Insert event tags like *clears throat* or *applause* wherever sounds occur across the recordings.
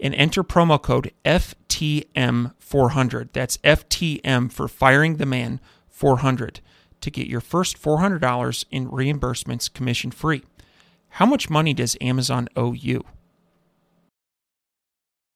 and enter promo code FTM400. That's FTM for Firing the Man 400 to get your first $400 in reimbursements commission free. How much money does Amazon owe you?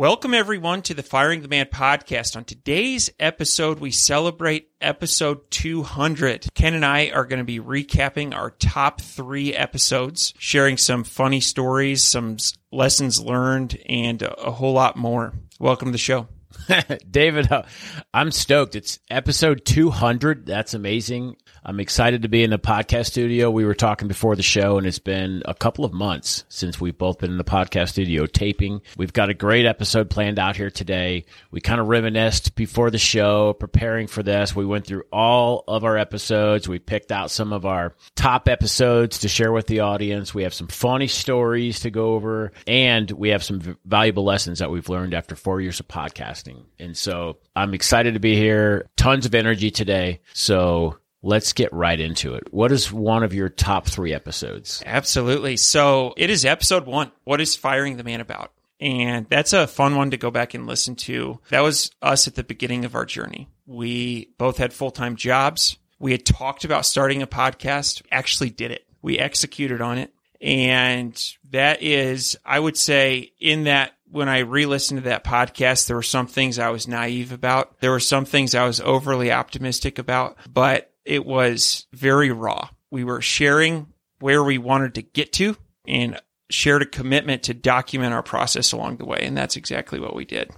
Welcome, everyone, to the Firing the Man podcast. On today's episode, we celebrate episode 200. Ken and I are going to be recapping our top three episodes, sharing some funny stories, some lessons learned, and a whole lot more. Welcome to the show. *laughs* David, uh, I'm stoked. It's episode 200. That's amazing. I'm excited to be in the podcast studio. We were talking before the show, and it's been a couple of months since we've both been in the podcast studio taping. We've got a great episode planned out here today. We kind of reminisced before the show, preparing for this. We went through all of our episodes. We picked out some of our top episodes to share with the audience. We have some funny stories to go over, and we have some valuable lessons that we've learned after four years of podcasting. And so I'm excited to be here. Tons of energy today. So Let's get right into it. What is one of your top three episodes? Absolutely. So it is episode one. What is Firing the Man about? And that's a fun one to go back and listen to. That was us at the beginning of our journey. We both had full time jobs. We had talked about starting a podcast, actually did it. We executed on it. And that is, I would say, in that when I re listened to that podcast, there were some things I was naive about. There were some things I was overly optimistic about, but it was very raw. We were sharing where we wanted to get to and shared a commitment to document our process along the way. And that's exactly what we did.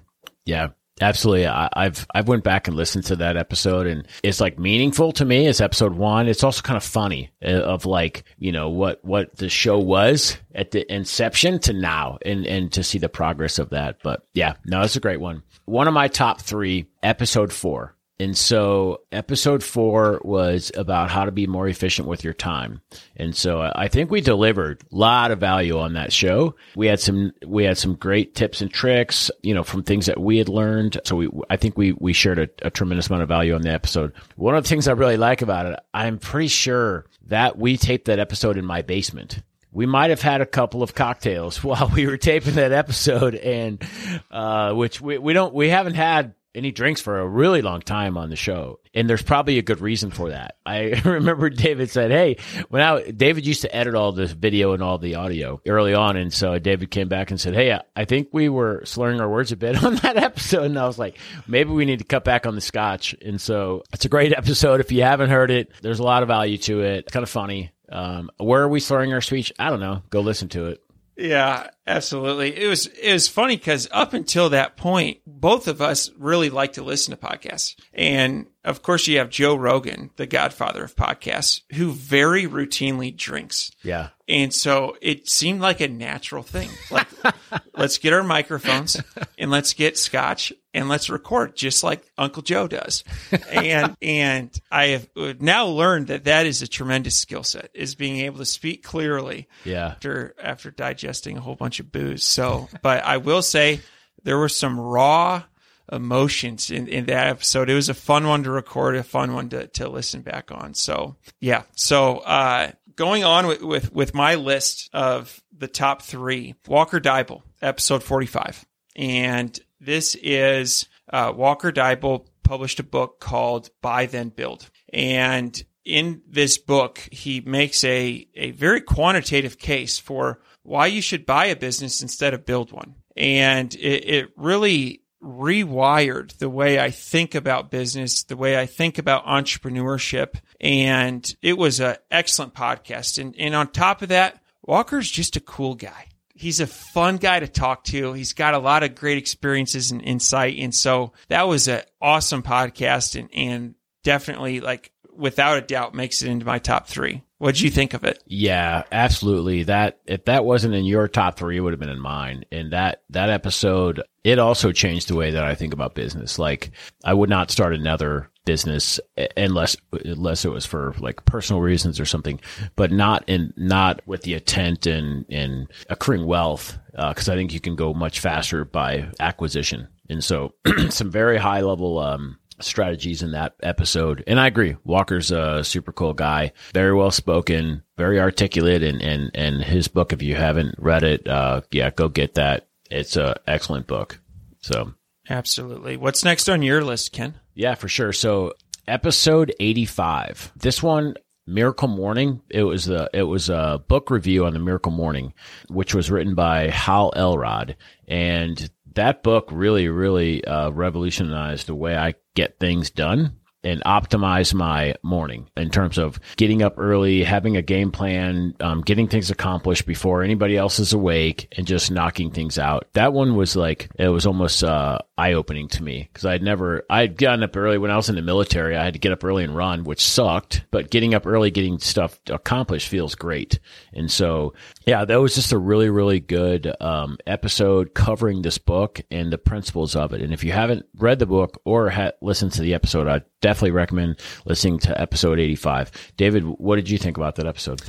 Yeah. Absolutely. I, have I've went back and listened to that episode and it's like meaningful to me. It's episode one. It's also kind of funny uh, of like, you know, what, what the show was at the inception to now and, and to see the progress of that. But yeah, no, it's a great one. One of my top three, episode four. And so episode four was about how to be more efficient with your time. And so I think we delivered a lot of value on that show. We had some, we had some great tips and tricks, you know, from things that we had learned. So we, I think we, we shared a, a tremendous amount of value on the episode. One of the things I really like about it, I'm pretty sure that we taped that episode in my basement we might have had a couple of cocktails *laughs* while we were taping that episode and uh, which we, we don't we haven't had any drinks for a really long time on the show. And there's probably a good reason for that. I *laughs* remember David said, Hey, when I, David used to edit all the video and all the audio early on. And so David came back and said, Hey, I think we were slurring our words a bit *laughs* on that episode. And I was like, maybe we need to cut back on the scotch. And so it's a great *laughs* episode. If you haven't heard it, there's a lot of value to it. It's kind of funny. Um, where are we slurring our speech? I don't know. Go listen to it. Yeah, absolutely. It was it was funny because up until that point, both of us really like to listen to podcasts, and of course, you have Joe Rogan, the godfather of podcasts, who very routinely drinks. Yeah. And so it seemed like a natural thing. Like, *laughs* let's get our microphones and let's get scotch and let's record just like Uncle Joe does. And, *laughs* and I have now learned that that is a tremendous skill set is being able to speak clearly. Yeah. After, after digesting a whole bunch of booze. So, but I will say there were some raw, emotions in, in that episode. It was a fun one to record, a fun one to, to listen back on. So yeah. So, uh, going on with, with, with my list of the top three, Walker Deibel, episode 45. And this is, uh, Walker Deibel published a book called Buy Then Build. And in this book, he makes a, a very quantitative case for why you should buy a business instead of build one. And it, it really rewired the way I think about business, the way I think about entrepreneurship. And it was an excellent podcast. And, and on top of that, Walker's just a cool guy. He's a fun guy to talk to. He's got a lot of great experiences and insight. And so that was an awesome podcast and, and definitely like without a doubt makes it into my top three. What'd you think of it? Yeah, absolutely. That if that wasn't in your top three, it would have been in mine. And that that episode, it also changed the way that I think about business. Like I would not start another business unless unless it was for like personal reasons or something, but not in not with the intent and and accruing wealth. Because uh, I think you can go much faster by acquisition. And so, *clears throat* some very high level um, strategies in that episode. And I agree. Walker's a super cool guy, very well spoken, very articulate, and and and his book. If you haven't read it, uh, yeah, go get that. It's a excellent book. So absolutely. What's next on your list, Ken? Yeah, for sure. So episode eighty five. This one. Miracle Morning. It was a it was a book review on the Miracle Morning, which was written by Hal Elrod, and that book really, really uh, revolutionized the way I get things done and optimize my morning in terms of getting up early, having a game plan, um, getting things accomplished before anybody else is awake, and just knocking things out. That one was like it was almost uh, eye opening to me because I'd never I'd gotten up early when I was in the military. I had to get up early and run, which sucked. But getting up early, getting stuff accomplished feels great. And so, yeah, that was just a really, really good um, episode covering this book and the principles of it. And if you haven't read the book or ha- listened to the episode, I definitely recommend listening to episode 85. David, what did you think about that episode?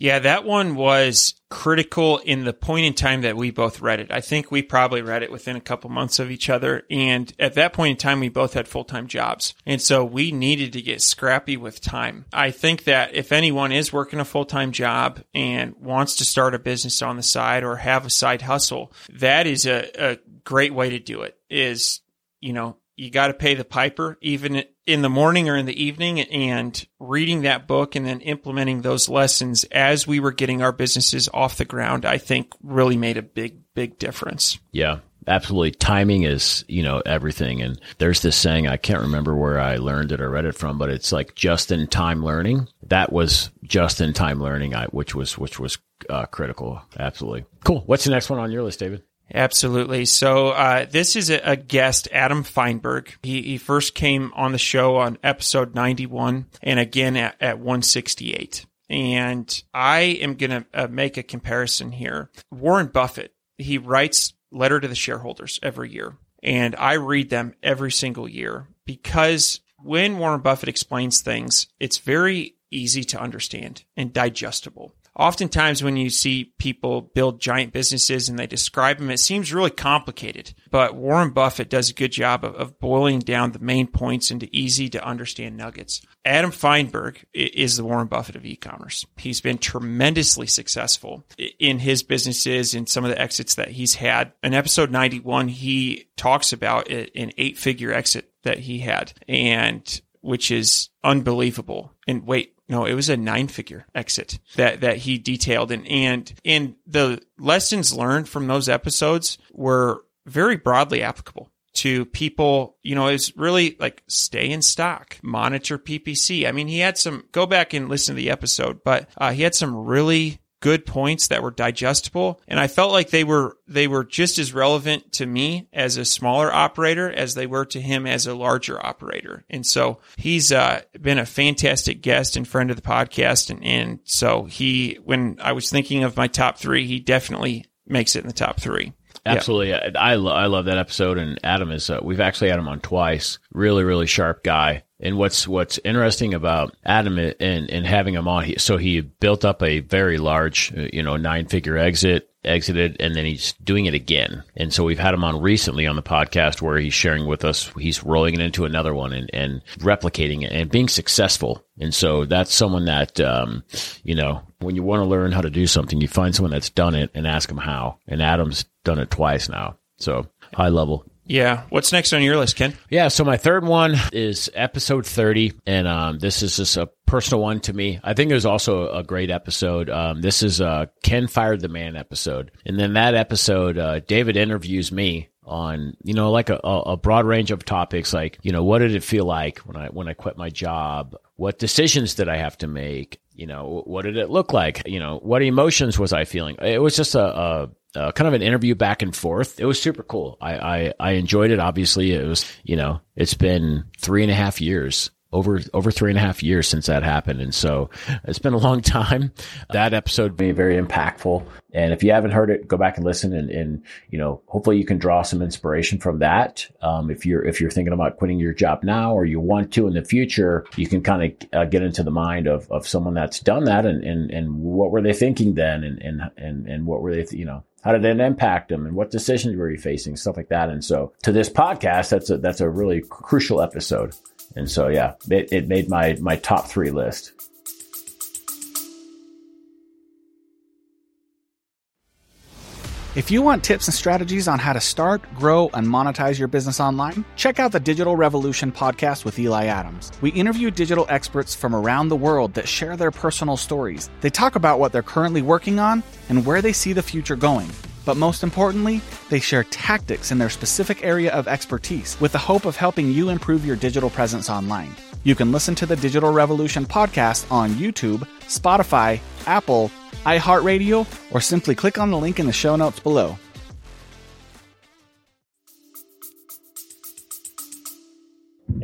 Yeah, that one was critical in the point in time that we both read it. I think we probably read it within a couple months of each other. And at that point in time, we both had full time jobs. And so we needed to get scrappy with time. I think that if anyone is working a full time job and wants to start a business on the side or have a side hustle, that is a, a great way to do it is, you know, you got to pay the piper even in the morning or in the evening and reading that book and then implementing those lessons as we were getting our businesses off the ground i think really made a big big difference. Yeah absolutely. Timing is you know everything. And there's this saying i can't remember where i learned it or read it from but it's like just in time learning. That was just in time learning which was which was uh, critical. Absolutely. Cool. What's the next one on your list david Absolutely. So uh, this is a, guest, Adam Feinberg. He, he first came on the show on episode 91 and again at, at 168. And I am going to uh, make a comparison here. Warren Buffett, he writes letter to the shareholders every year. And I read them every single year because when Warren Buffett explains things, it's very easy to understand and digestible oftentimes when you see people build giant businesses and they describe them, it seems really complicated. But Warren Buffett does a good job of, of boiling down the main points into easy to understand nuggets. Adam Feinberg is the Warren Buffett of e-commerce. He's been tremendously successful in his businesses and some of the exits that he's had. In episode 91, he talks about an eight figure exit that he had and which is unbelievable. And wait, no, it was a nine figure exit that, that he detailed. And, and, and the lessons learned from those episodes were very broadly applicable to people, you know, is really like stay in stock, monitor PPC. I mean, he had some, go back and listen to the episode, but uh, he had some really good points that were digestible. And I felt like they were, they were just as relevant to me as a smaller operator as they were to him as a larger operator. And so he's uh, been a fantastic guest and friend of the podcast. And, and so he, when I was thinking of my top three, he definitely makes it in the top three. Absolutely. Yeah. I, lo- I love that episode. And Adam is, uh, we've actually had him on twice. Really, really sharp guy. And what's what's interesting about Adam and and having him on, he, so he built up a very large, uh, you know, nine figure exit, exited, and then he's doing it again. And so we've had him on recently on the podcast where he's sharing with us, he's rolling it into another one and, and replicating it and being successful. And so that's someone that, um, you know, when you want to learn how to do something, you find someone that's done it and ask them how. And Adam's done it twice now. So high level. Yeah. What's next on your list, Ken? Yeah. So my third one is episode 30. And um, this is just a personal one to me. I think it was also a great episode. Um, this is a Ken Fired the Man episode. And then that episode, uh, David interviews me on, you know, like a, a broad range of topics, like, you know, what did it feel like when I, when I quit my job? What decisions did I have to make? You know, what did it look like? You know, what emotions was I feeling? It was just a, a uh, kind of an interview back and forth. It was super cool. I, I, I enjoyed it. Obviously, it was, you know, it's been three and a half years over over three and a half years since that happened and so it's been a long *laughs* time that episode being very impactful and if you haven't heard it go back and listen and, and you know hopefully you can draw some inspiration from that um, if you're if you're thinking about quitting your job now or you want to in the future you can kind of uh, get into the mind of, of someone that's done that and, and and what were they thinking then and and and, and what were they th- you know how did that impact them and what decisions were you facing stuff like that and so to this podcast that's a that's a really crucial episode and so yeah it, it made my my top three list If you want tips and strategies on how to start, grow, and monetize your business online, check out the Digital Revolution podcast with Eli Adams. We interview digital experts from around the world that share their personal stories. They talk about what they're currently working on and where they see the future going. But most importantly, they share tactics in their specific area of expertise with the hope of helping you improve your digital presence online. You can listen to the Digital Revolution podcast on YouTube, Spotify, Apple, iHeartRadio, or simply click on the link in the show notes below.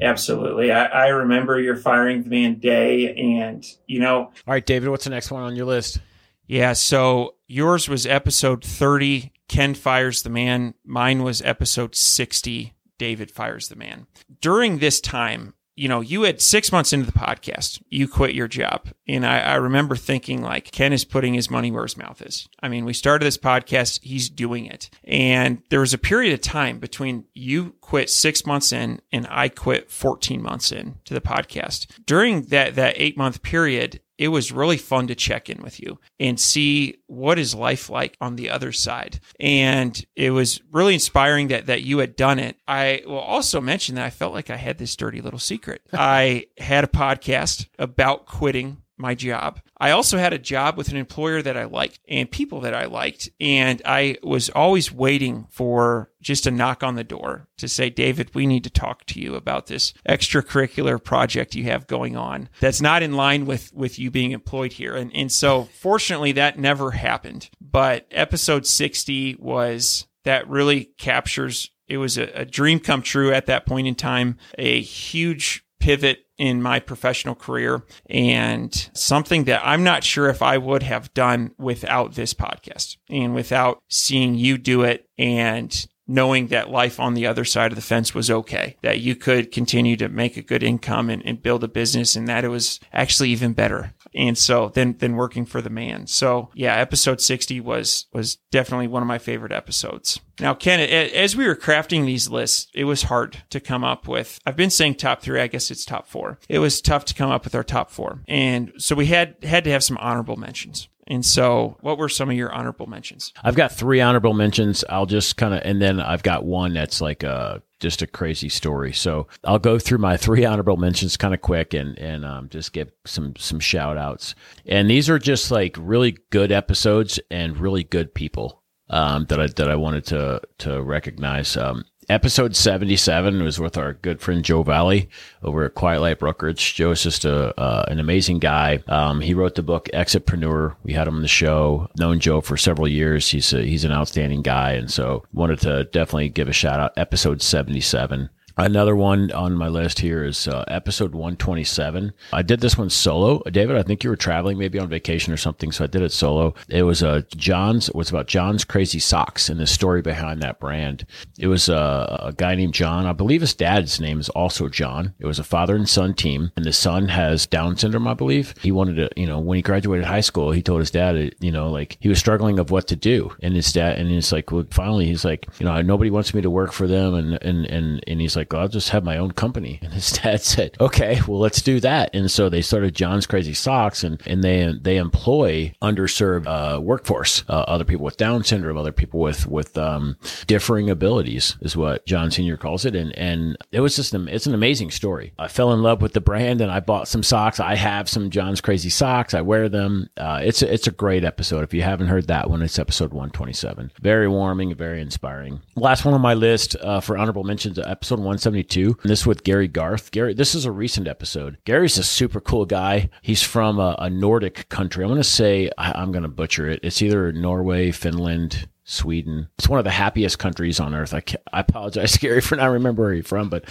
Absolutely. I, I remember your firing the man day and, you know. all right david what's the next one on your list Yeah. So yours was episode 30, Ken fires the man. Mine was episode 60, David fires the man. During this time, you know, you had six months into the podcast, you quit your job. And I, I remember thinking, like, Ken is putting his money where his mouth is. I mean, we started this podcast, he's doing it. And there was a period of time between you quit six months in and I quit 14 months in to the podcast. During that, that eight month period, it was really fun to check in with you and see what is life like on the other side. And it was really inspiring that that you had done it. I will also mention that I felt like I had this dirty little secret. *laughs* I had a podcast about quitting my job. I also had a job with an employer that I liked and people that I liked. And I was always waiting for just a knock on the door to say, David, we need to talk to you about this extracurricular project you have going on that's not in line with, with you being employed here. And, and so fortunately that never happened. But episode 60 was that really captures it was a, a dream come true at that point in time, a huge pivot in my professional career and something that I'm not sure if I would have done without this podcast and without seeing you do it and knowing that life on the other side of the fence was okay, that you could continue to make a good income and, and build a business and that it was actually even better. And so then, then working for the man. So yeah, episode 60 was, was definitely one of my favorite episodes. Now, Ken, as we were crafting these lists, it was hard to come up with. I've been saying top three. I guess it's top four. It was tough to come up with our top four. And so we had, had to have some honorable mentions. And so what were some of your honorable mentions? I've got three honorable mentions. I'll just kind of, and then I've got one that's like a just a crazy story. So I'll go through my three honorable mentions kind of quick and and um, just give some some shout outs. And these are just like really good episodes and really good people um, that I that I wanted to to recognize. Um, Episode 77 was with our good friend Joe Valley over at Quiet Light Brokerage. Joe is just a, uh, an amazing guy. Um, he wrote the book Exitpreneur. We had him on the show. Known Joe for several years. He's a, he's an outstanding guy. And so wanted to definitely give a shout out. Episode 77. Another one on my list here is uh, episode 127. I did this one solo. David, I think you were traveling, maybe on vacation or something, so I did it solo. It was uh, John's. It was about John's Crazy Socks and the story behind that brand. It was uh, a guy named John. I believe his dad's name is also John. It was a father and son team, and the son has Down syndrome, I believe. He wanted to, you know, when he graduated high school, he told his dad, you know, like he was struggling of what to do, and his dad, and he's like, well, finally, he's like, you know, nobody wants me to work for them, and and and and he's like like, I'll just have my own company. And his *laughs* dad said, okay, well, let's do that. And so they started John's Crazy Socks and, and they, they employ underserved uh, workforce, uh, other people with Down syndrome, other people with, with um, differing abilities is what John Sr. calls it. And, and it was just, an, it's an amazing story. I fell in love with the brand and I bought some socks. I have some John's Crazy Socks. I wear them. Uh, it's, a, it's a great episode. If you haven't heard that one, it's episode 127. Very warming, very inspiring. Last one on my list uh, for honorable mentions, episode 172. And this with Gary Garth. Gary, this is a recent episode. Gary's a super cool guy. He's from a, a Nordic country. I'm going to say, I, I'm going to butcher it. It's either Norway, Finland, Sweden. It's one of the happiest countries on earth. I, I apologize, *laughs* Gary, for not remembering where he's from, but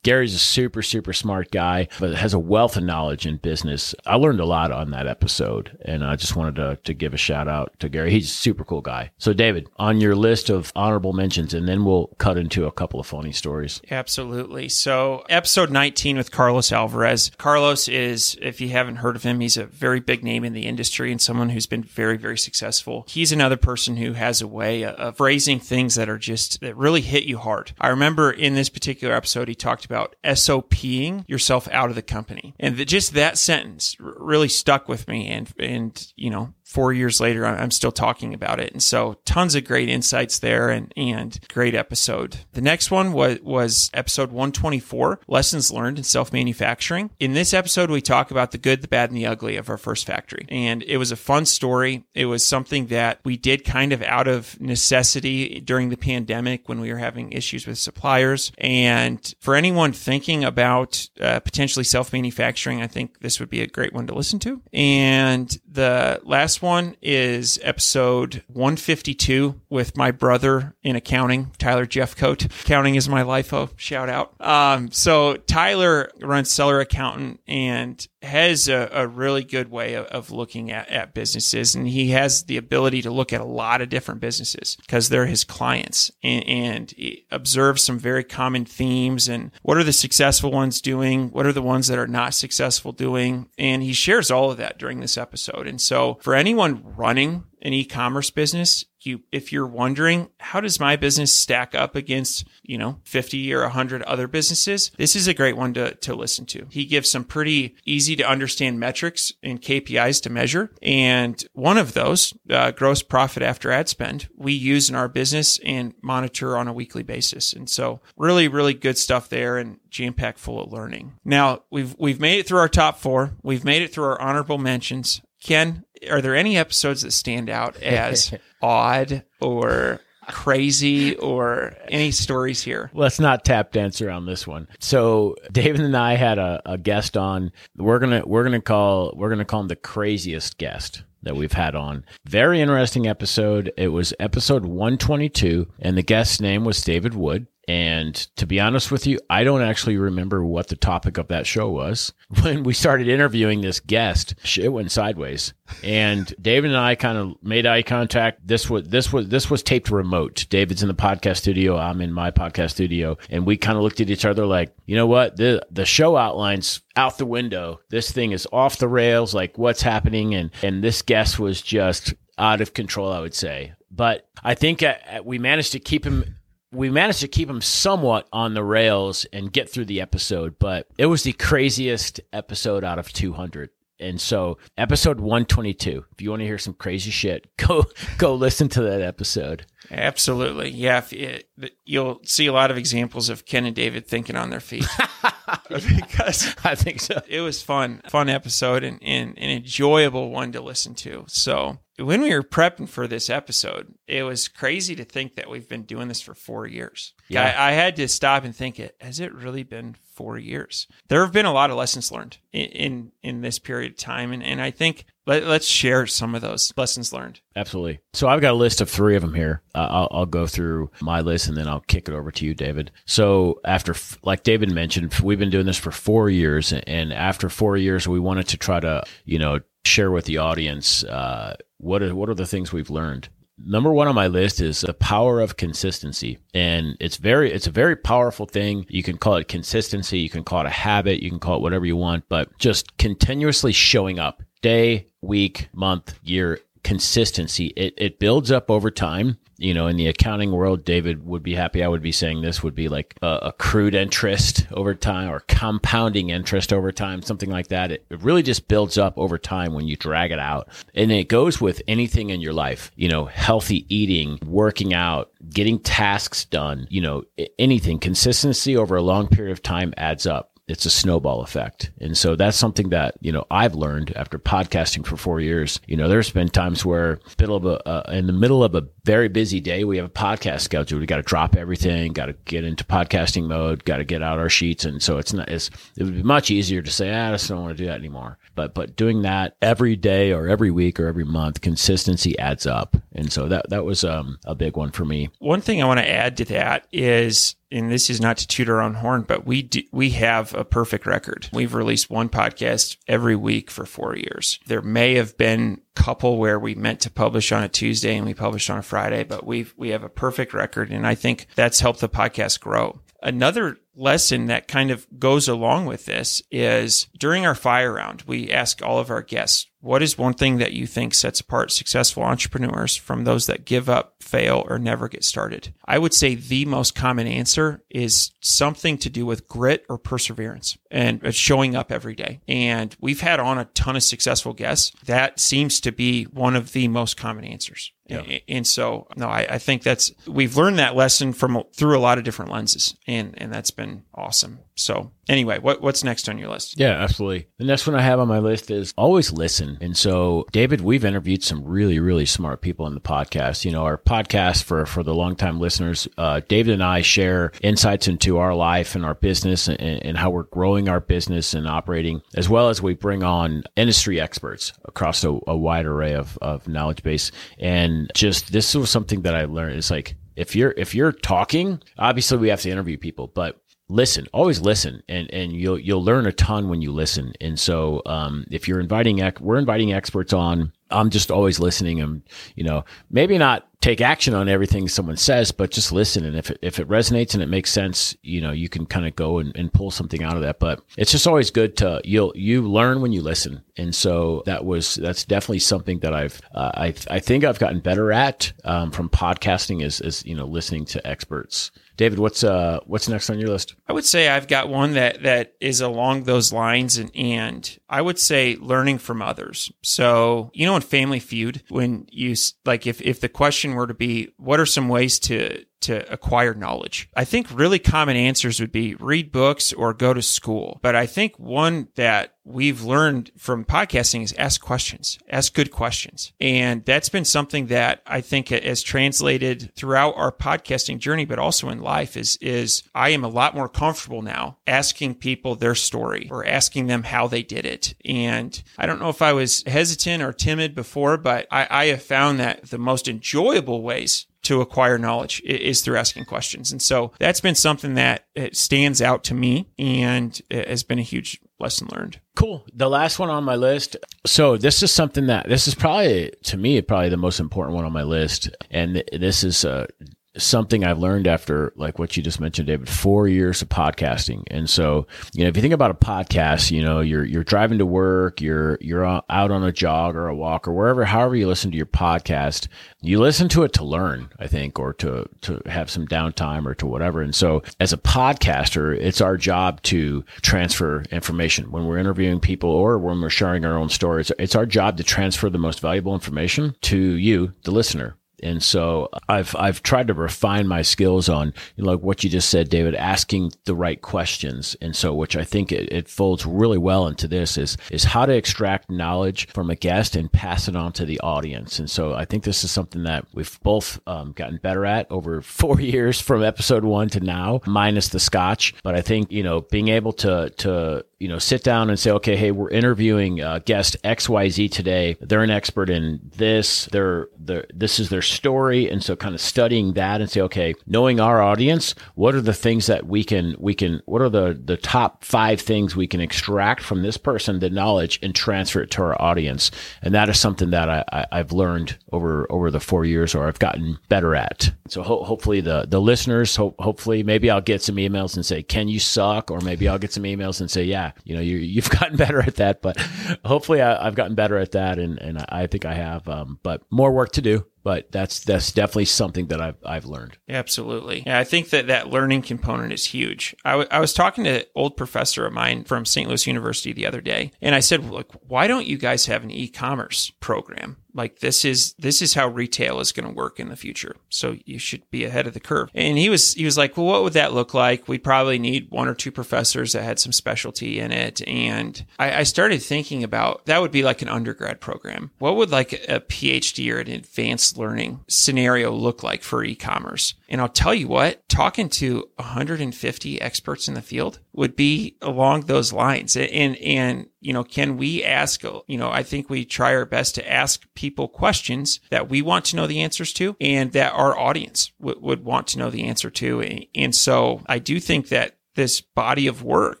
Gary's a super, super smart guy, but has a wealth of knowledge in business. I learned a lot on that episode, and I just wanted to, to give a shout out to Gary. He's a super cool guy. So, David, on your list of honorable mentions, and then we'll cut into a couple of funny stories. Absolutely. So, episode 19 with Carlos Alvarez. Carlos is, if you haven't heard of him, he's a very big name in the industry and someone who's been very, very successful. He's another person who has a way way uh, of raising things that are just that really hit you hard. I remember in this particular episode he talked about SOPing yourself out of the company, and the, just that sentence really stuck with me. And and you know four years later, I'm still talking about it. And so tons of great insights there and, and great episode. The next one was, was episode 124, lessons learned in self manufacturing. In this episode, we talk about the good, the bad, and the ugly of our first factory. And it was a fun story. It was something that we did kind of out of necessity during the pandemic when we were having issues with suppliers. And for anyone thinking about uh, potentially self manufacturing, I think this would be a great one to listen to. And the last one is episode 152 with my brother in accounting, Tyler Jeffcoat. Accounting is my life. Oh, shout out. Um, so Tyler runs Seller Accountant and has a, a really good way of, of looking at, at businesses. And he has the ability to look at a lot of different businesses because they're his clients and, and he observes some very common themes and what are the successful ones doing? What are the ones that are not successful doing? And he shares all of that during this episode. And so for anyone running an e-commerce business, you if you're wondering how does my business stack up against, you know, 50 or 100 other businesses, this is a great one to to listen to. He gives some pretty easy to understand metrics and KPIs to measure, and one of those, uh, gross profit after ad spend, we use in our business and monitor on a weekly basis. And so, really really good stuff there and jam packed full of learning. Now, we've we've made it through our top 4. We've made it through our honorable mentions. Ken, are there any episodes that stand out *laughs* as odd or crazy or any stories here? Let's not tap dance around this one. So David and I had a, a guest on. We're gonna we're gonna call we're gonna call him the craziest guest that we've had on. Very interesting episode. It was episode 122, and the guest's name was David Wood. And to be honest with you, I don't actually remember what the topic of that show was. *laughs* When we started interviewing this guest, it went sideways. And David and I kind of made eye contact. This was this was this was taped remote. David's in the podcast studio, I'm in my podcast studio, and we kind of looked at each other like, you know what? The the show outlines out the window. This thing is off the rails, like what's happening and and this guest was just out of control, I would say. But I think uh, we managed to keep him we managed to keep him somewhat on the rails and get through the episode, but it was the craziest episode out of 200. And so, episode 122, if you want to hear some crazy shit, *laughs* go go listen to that episode. Absolutely. Yeah, it, you'll see a lot of examples of Ken and David thinking on their feet. *laughs* *laughs* because *laughs* I think so. It was fun, fun episode and, and an enjoyable one to listen to. So when we were prepping for this episode, it was crazy to think that we've been doing this for four years. Yeah. I, I had to stop and think it, has it really been four years? There have been a lot of lessons learned in, in, in this period of time. And, and I think let, us share some of those lessons learned. Absolutely. So I've got a list of three of them here. Uh, I'll, I'll, go through my list and then I'll kick it over to you, David. So after, like David mentioned, we've been doing this for four years, and after four years, we wanted to try to, you know, share with the audience uh, what are what are the things we've learned. Number one on my list is the power of consistency. And it's very, it's a very powerful thing. You can call it consistency. You can call it a habit. You can call it whatever you want, but just continuously showing up day, week, month, year, consistency. It, it builds up over time you know, in the accounting world, David would be happy. I would be saying this would be like a, accrued interest over time or compounding interest over time, something like that. It, it really just builds up over time when you drag it out. And it goes with anything in your life, you know, healthy eating, working out, getting tasks done, you know, anything. Consistency over a long period of time adds up it's a snowball effect. And so that's something that, you know, I've learned after podcasting for four years. You know, there's been times where middle of a, uh, in the middle of a very busy day, we have a podcast schedule. We got to drop everything, got to get into podcasting mode, got to get out our sheets. And so it's not, it's, it would be much easier to say, ah, I just don't want to do that anymore. But, but doing that every day or every week or every month, consistency adds up. And so that, that was um, a big one for me. One thing I want to add to that is and this is not to toot our own horn, but we do, we have a perfect record. We've released one podcast every week for four years. There may have been a couple where we meant to publish on a Tuesday and we published on a Friday, but we've we have a perfect record, and I think that's helped the podcast grow. Another lesson that kind of goes along with this is during our fire round, we ask all of our guests, what is one thing that you think sets apart successful entrepreneurs from those that give up, fail, or never get started? I would say the most common answer is something to do with grit or perseverance and uh, showing up every day. And we've had on a ton of successful guests. That seems to be one of the most common answers. Yeah. And so, no, I, I, think that's we've learned that lesson from through a lot of different lenses, and and that's been awesome. So, anyway, what what's next on your list? Yeah, absolutely. The next one I have on my list is always listen. And so, David, we've interviewed some really really smart people in the podcast. You know, our podcast for for the longtime listeners, uh, David and I share insights into our life and our business and, and how we're growing our business and operating, as well as we bring on industry experts across a, a wide array of of knowledge base and just this was something that I learned. It's like if you're if you're talking, obviously we have to interview people, but listen always listen and and you'll you'll learn a ton when you listen. And so um, if you're inviting we're inviting experts on. I'm just always listening. And you know maybe not take action on everything someone says but just listen. And if it, if it resonates and it makes sense you know you can kind of go and, and pull something out of that. But it's just always good to you'll you learn when you listen. And so that was that's definitely something that i've uh, i i think i've gotten better at um, from podcasting is is you know listening to experts David, what's uh what's next on your list? I would say I've got one that that is along those lines and and I would say learning from others. So, you know in Family Feud when you like if if the question were to be what are some ways to to acquire knowledge. I think really common answers would be read books or go to school. But I think one that we've learned from podcasting is ask questions, ask good questions. And that's been something that I think has translated throughout our podcasting journey, but also in life is, is I am a lot more comfortable now asking people their story or asking them how they did it. And I don't know if I was hesitant or timid before, but I, I have found that the most enjoyable ways to acquire knowledge is through asking questions. And so that's been something that stands out to me and has been a huge lesson learned. Cool. The last one on my list. So this is something that this is probably to me probably the most important one on my list, and this is uh, something I've learned after, like what you just mentioned, David, four years of podcasting. And so, you know, if you think about a podcast, you know, you're, you're driving to work, you're, you're out on a jog or a walk or wherever, however you listen to your podcast, you listen to it to learn, I think, or to, to have some downtime or to whatever. And so as a podcaster, it's our job to transfer information when we're interviewing people or when we're sharing our own stories. It's our job to transfer the most valuable information to you, the listener. And so I've I've tried to refine my skills on you know, like what you just said, David, asking the right questions. And so which I think it, it, folds really well into this is is how to extract knowledge from a guest and pass it on to the audience. And so I think this is something that we've both um, gotten better at over *laughs* four years from episode one to now, minus the scotch. But I think you know being able to to you know, sit down and say, okay, hey, we're interviewing uh, guest XYZ today. They're an expert in this. They're, they're, this is their story. And so kind of studying that and say, okay, knowing our audience, what are the things that we can, we can, what are the, the top five things we can extract from this person, the knowledge and transfer it to our audience. And that is something that I, I, have learned over, over the four years or I've gotten better at. So ho- hopefully the, the listeners, ho- hopefully maybe I'll get some emails and say, can you suck? Or maybe I'll get some emails and say, yeah, you know, you, you've *laughs* gotten better at that, but hopefully I, have gotten better at that. And, and I think I have, um, but more work to do but that's that's definitely something that I've I've learned. Absolutely, yeah. I think that that learning component is huge. I, w- I was talking to an old professor of mine from St. Louis University the other day, and I said, "Look, why don't you guys have an e-commerce program?" Like this is this is how retail is going to work in the future. So you should be ahead of the curve. And he was he was like well what would that look like? We'd probably need one or two professors that had some specialty in it. And I, I started thinking about that would be like an undergrad program. What would like a phd or an advanced learning scenario look like for e-commerce and i'll tell you what talking to 150 experts in the field would be along those lines and and you know, can we ask, you know, I think we try our best to ask people questions that we want to know the answers to and that our audience w- would want to know the answer to. And so I do think that this body of work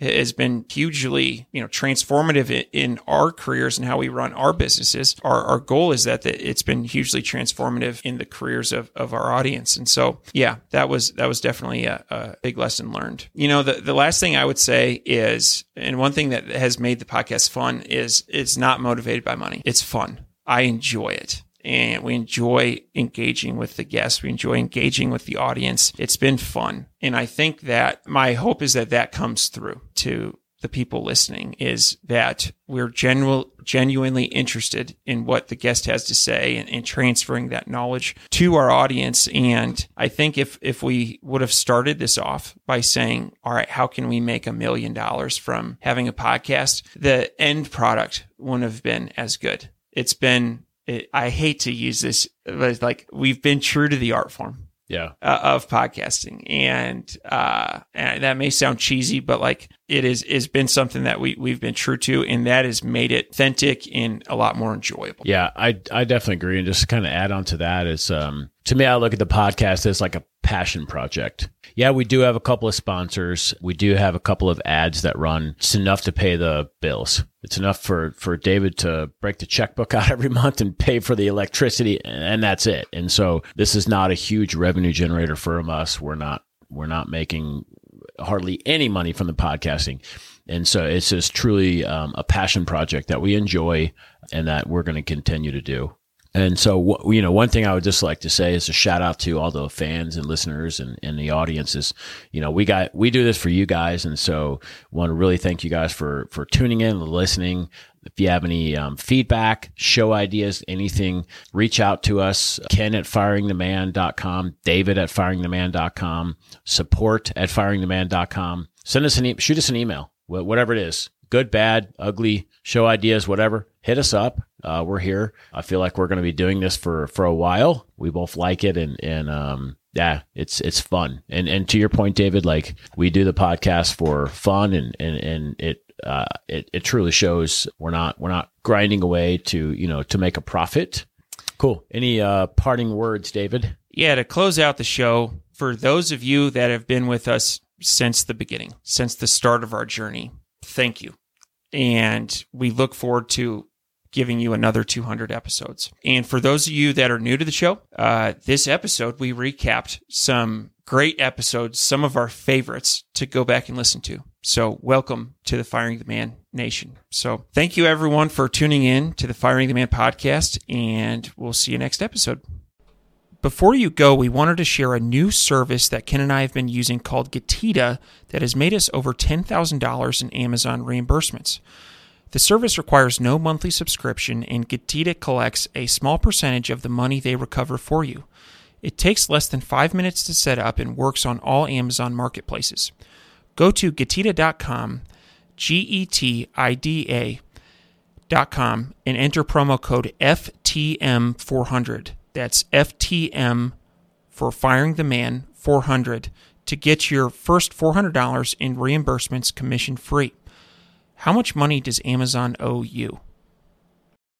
has been hugely, you know, transformative in our careers and how we run our businesses. Our, our goal is that it's been hugely transformative in the careers of, of our audience. And so, yeah, that was, that was definitely a, a big lesson learned. You know, the, the last thing I would say is, and one thing that has made the podcast fun is it's not motivated by money. It's fun. I enjoy it and we enjoy engaging with the guests. We enjoy engaging with the audience. It's been fun. And I think that my hope is that that comes through to the people listening is that we're genu- genuinely interested in what the guest has to say and, and, transferring that knowledge to our audience. And I think if, if we would have started this off by saying, all right, how can we make a million dollars from having a podcast? The end product wouldn't have been as good. It's been it, I hate to use this, but it's like we've been true to the art form. Yeah. Uh, of podcasting. And, uh, and that may sound cheesy, but like it is, has been something that we, we've been true to. And that has made it authentic and a lot more enjoyable. Yeah. I, I definitely agree. And just kind of add on to that is, um, to me, I look at the podcast as like a passion project. Yeah, we do have a couple of sponsors. We do have a couple of ads that run. It's enough to pay the bills. It's enough for, for David to break the checkbook *laughs* out every month and pay for the electricity, and that's it. And so this is not a huge revenue generator for us. We're not we're not making hardly any money from the podcasting. And so it's just truly um, a passion project that we enjoy and that we're going to continue to do. And so, you know, one thing I would just like to say is a shout out to all the fans and listeners and, and the audiences. You know, we got, we do this for you guys. And so want to really thank you guys for, for tuning in and listening. If you have any um, feedback, show ideas, anything, reach out to us. Ken at firingtheman.com, David at firingtheman.com, support at firingtheman.com. Send us an, e- shoot us an email, whatever it is, good, bad, ugly, show ideas, whatever hit us up. Uh, we're here. I feel like we're going to be doing this for, for a while. We both like it and, and, um, yeah, it's, it's fun. And, and to your point, David, like we do the podcast for fun and, and, and it, uh, it, it truly shows we're not, we're not grinding away to, you know, to make a profit. Cool. Any, uh, parting words, David? Yeah. To close out the show, for those of you that have been with us since the beginning, since the start of our journey, thank you. And we look forward to giving you another 200 episodes. And for those of you that are new to the show, uh, this episode, we recapped some great episodes, some of our favorites to go back and listen to. So welcome to the Firing the Man Nation. So thank you everyone for tuning in to the Firing the Man podcast and we'll see you next episode. Before you go, we wanted to share a new service that Ken and I have been using called Getida that has made us over $10,000 in Amazon reimbursements. The service requires no monthly subscription, and Getida collects a small percentage of the money they recover for you. It takes less than five minutes to set up and works on all Amazon marketplaces. Go to Getida.com, G E T I D A.com, and enter promo code FTM400. That's FTM for Firing the Man 400 to get your first $400 in reimbursements commission free. How much money does Amazon owe you?